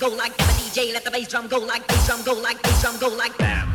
go like a DJ. Let the bass drum go like bass drum go like bass drum go like bam.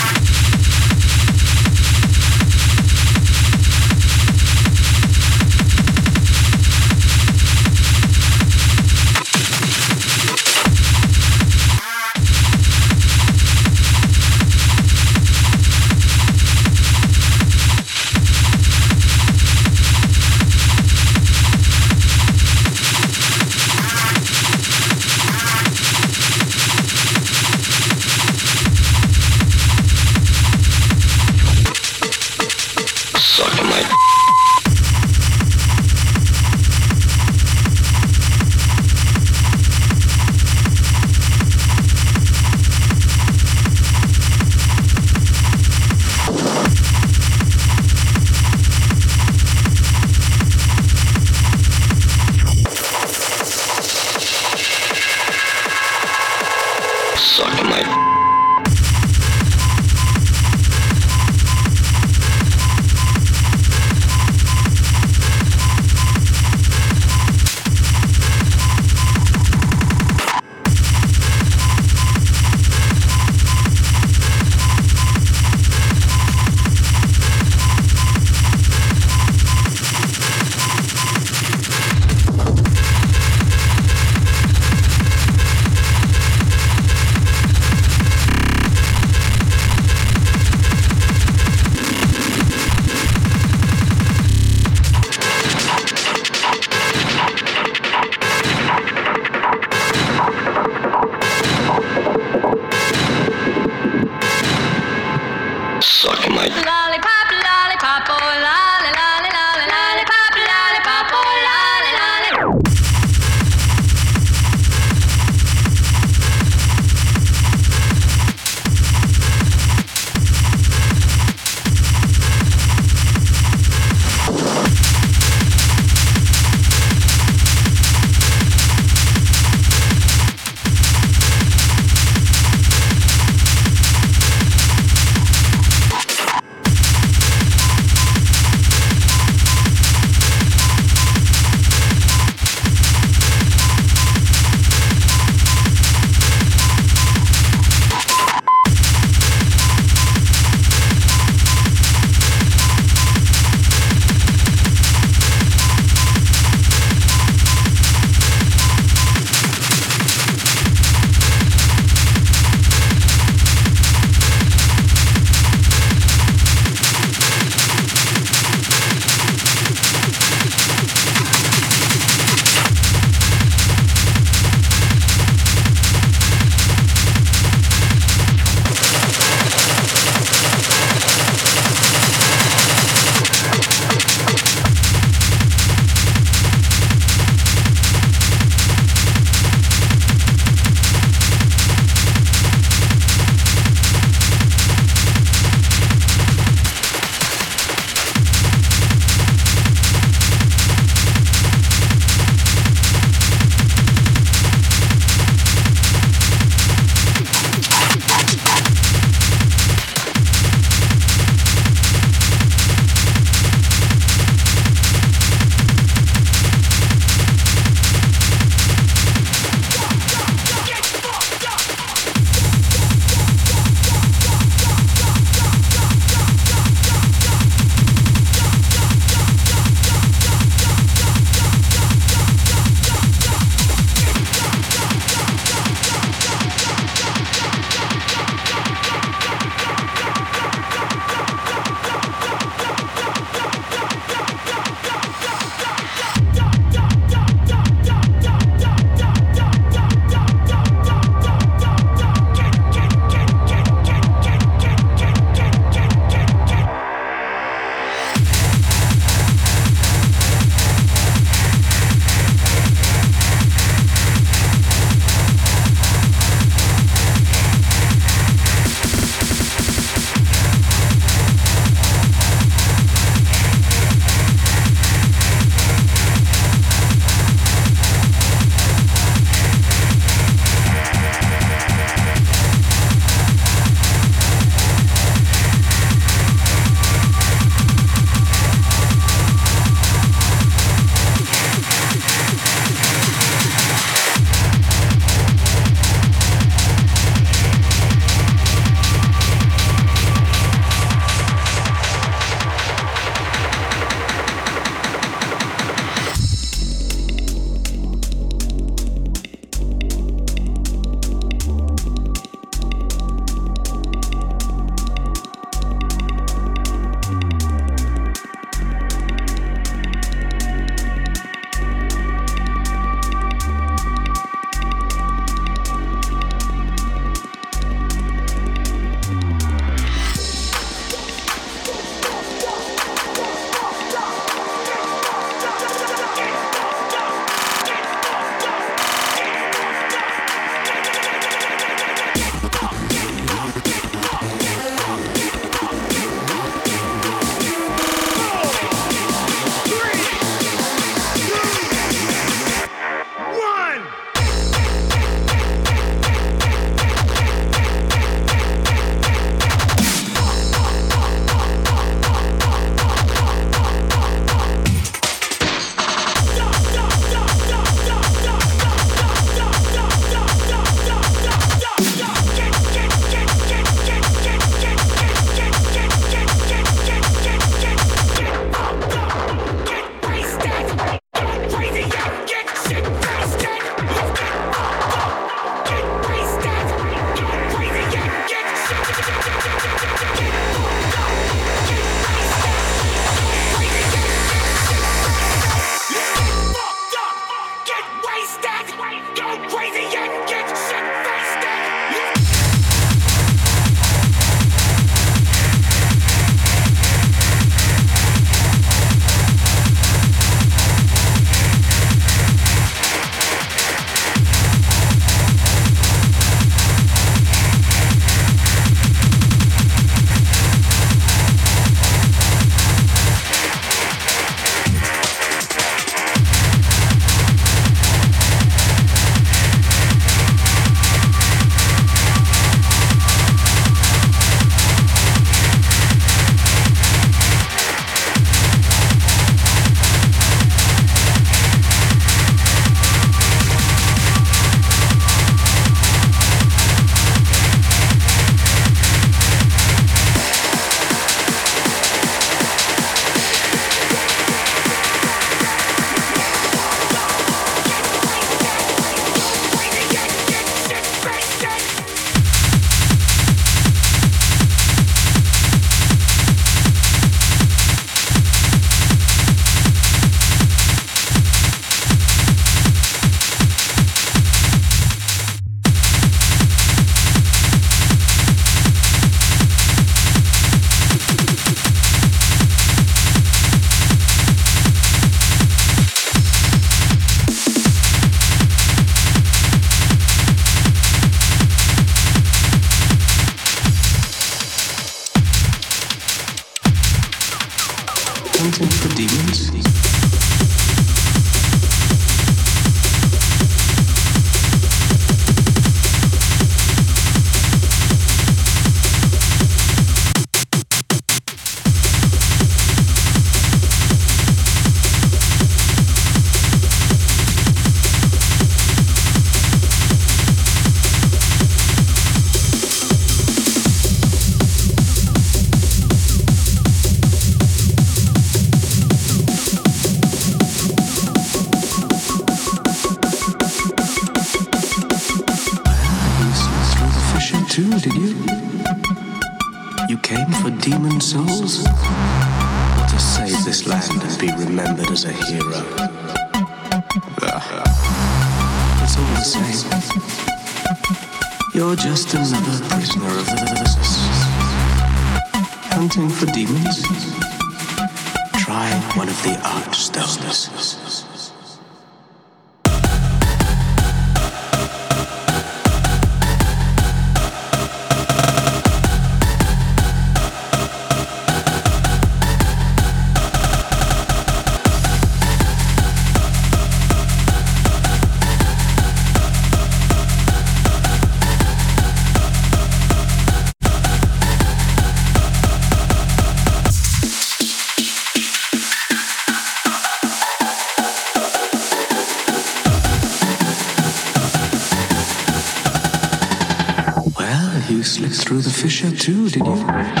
Fissure too, did you?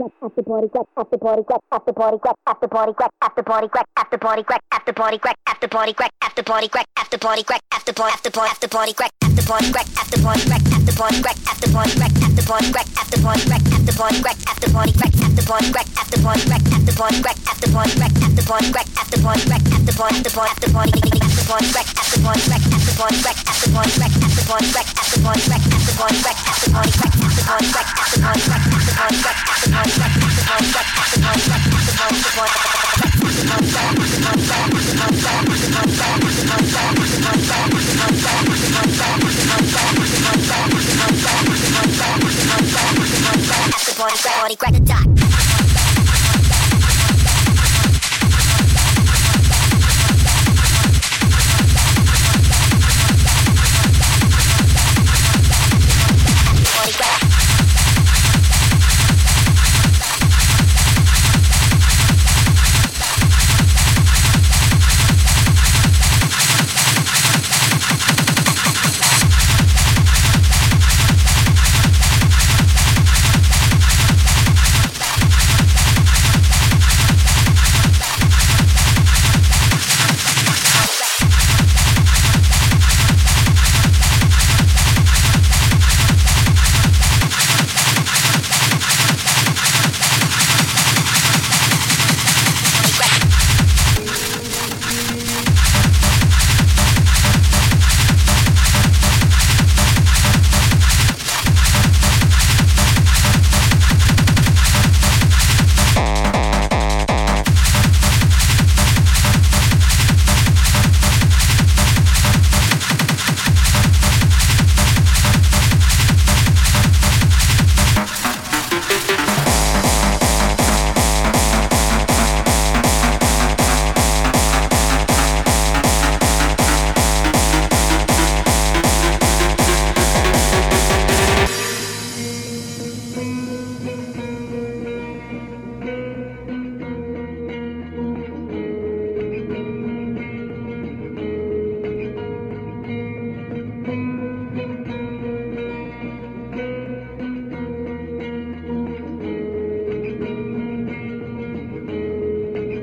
After party crack after party crack after party crack after party crack after party crack after party crack after party crack after party crack after party crack after party crack after party after party after party crack after party crack after party crack after party crack after party crack after party crack after party crack after party crack after party crack after party crack after party crack after party crack after party crack after party crack after party crack after party after party after party after party crack after party crack after party crack after party crack after party crack after party crack after party crack after party crack after party crack after party crack after party crack after party crack after party crack after party crack after party crack after party after party crack party crack Body, body, crack the dot.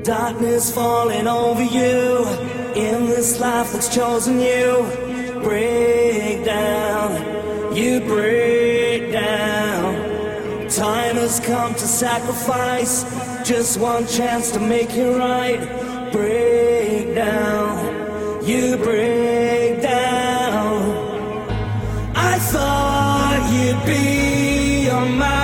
Darkness falling over you in this life that's chosen you. Break down, you break down. Time has come to sacrifice just one chance to make it right. Break down, you break down. I thought you'd be on my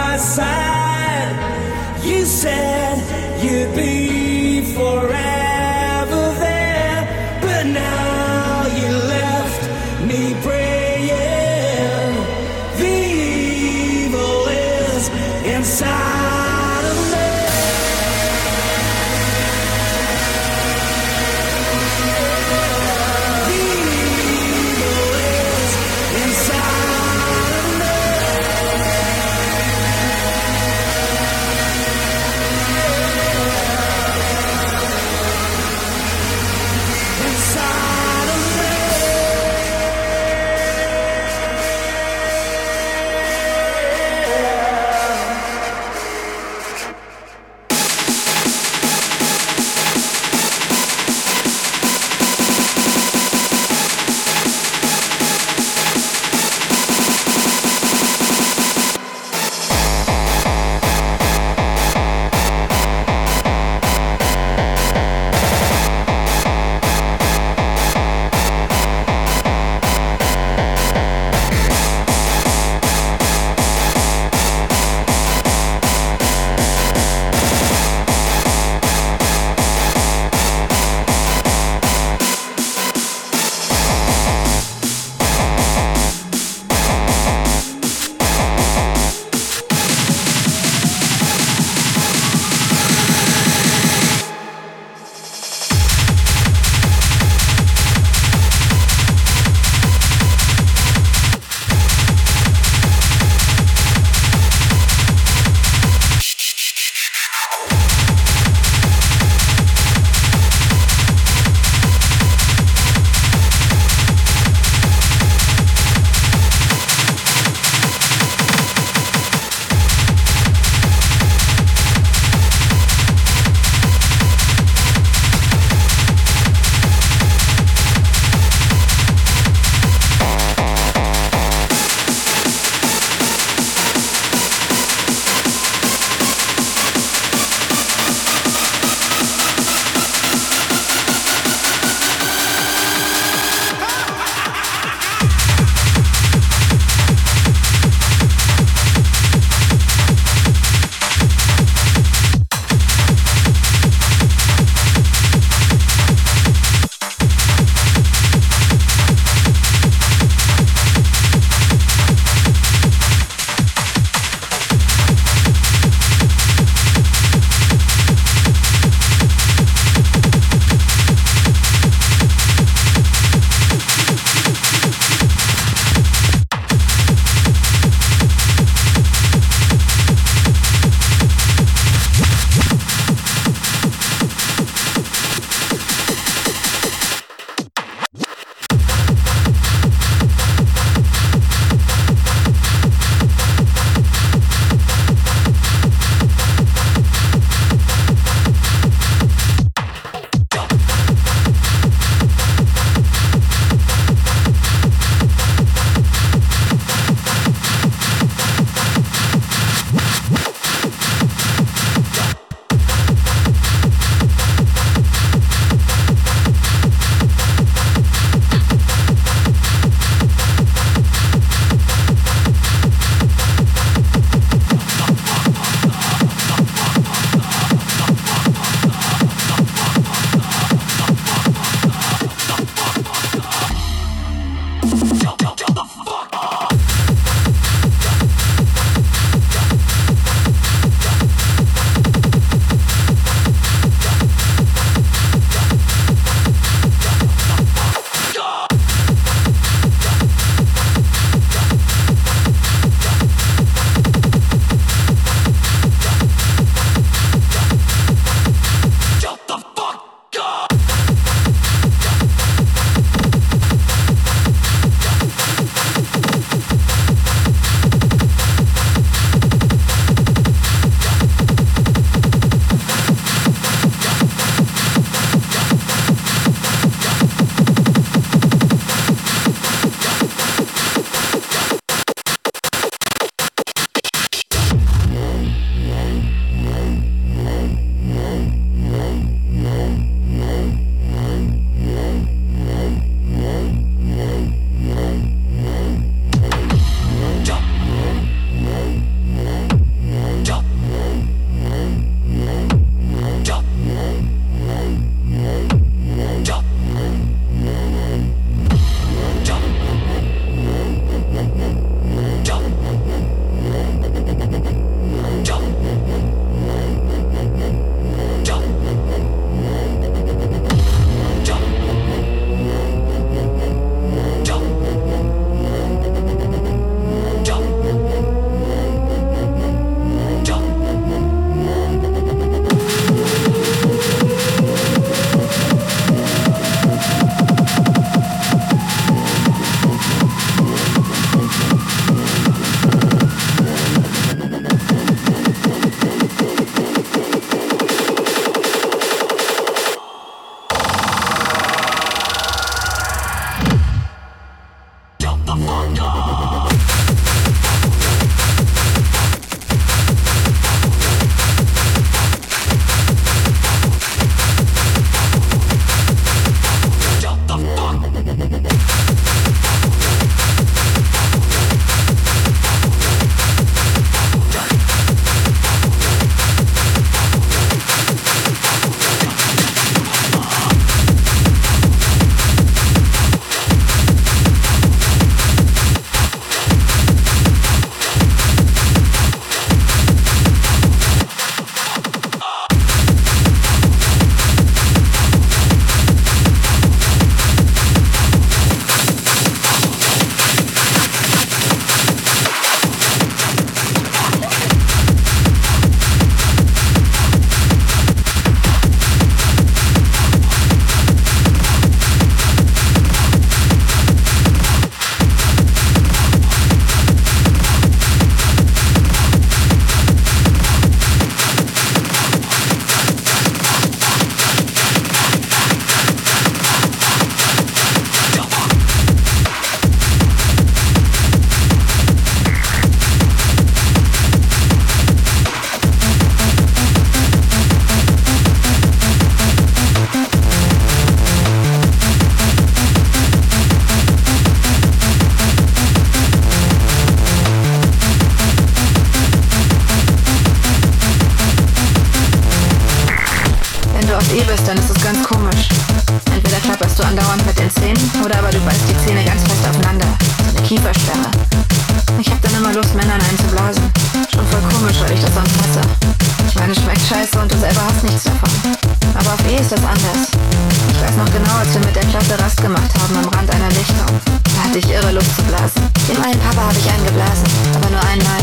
gemacht haben am Rand einer Lichtung. Da hatte ich irre Lust zu blasen. Dem einen Papa habe ich eingeblasen, aber nur einmal.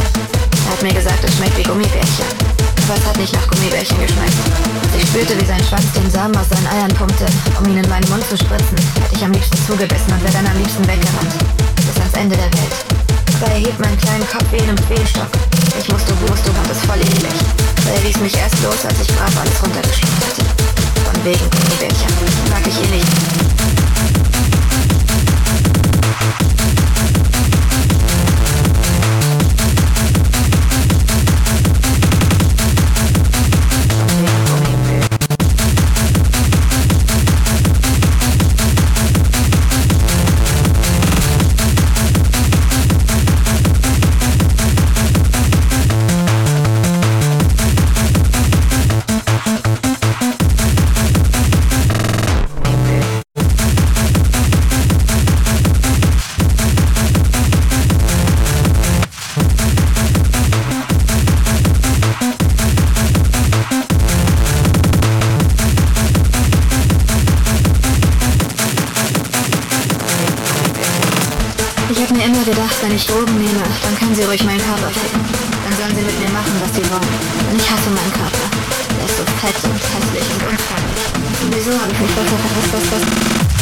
Er hat mir gesagt, es schmeckt wie Gummibärchen. Aber es hat nicht nach Gummibärchen geschmeckt. Als ich spürte, wie sein Schwanz den Samen aus seinen Eiern pumpte, um ihn in meinen Mund zu spritzen, hätte ich am liebsten zugebissen und wäre dann am liebsten weggerannt. Bis ans Ende der Welt. Aber er hielt meinen kleinen Kopf wie in einem Fehlstock. Ich musste Wurst und fand voll eklig. Aber er ließ mich erst los, als ich brav alles runtergeschluckt hatte. Von wegen Gummibärchen. Mag ich eh nicht. Thank you. Wenn ich Drogen nehme, dann können sie ruhig meinen Körper ficken. Dann sollen sie mit mir machen, was sie wollen. Denn ich hasse meinen Körper. Der ist so fett und hässlich und unfreundlich. Und wieso habe ich mich besser verpasst, was das...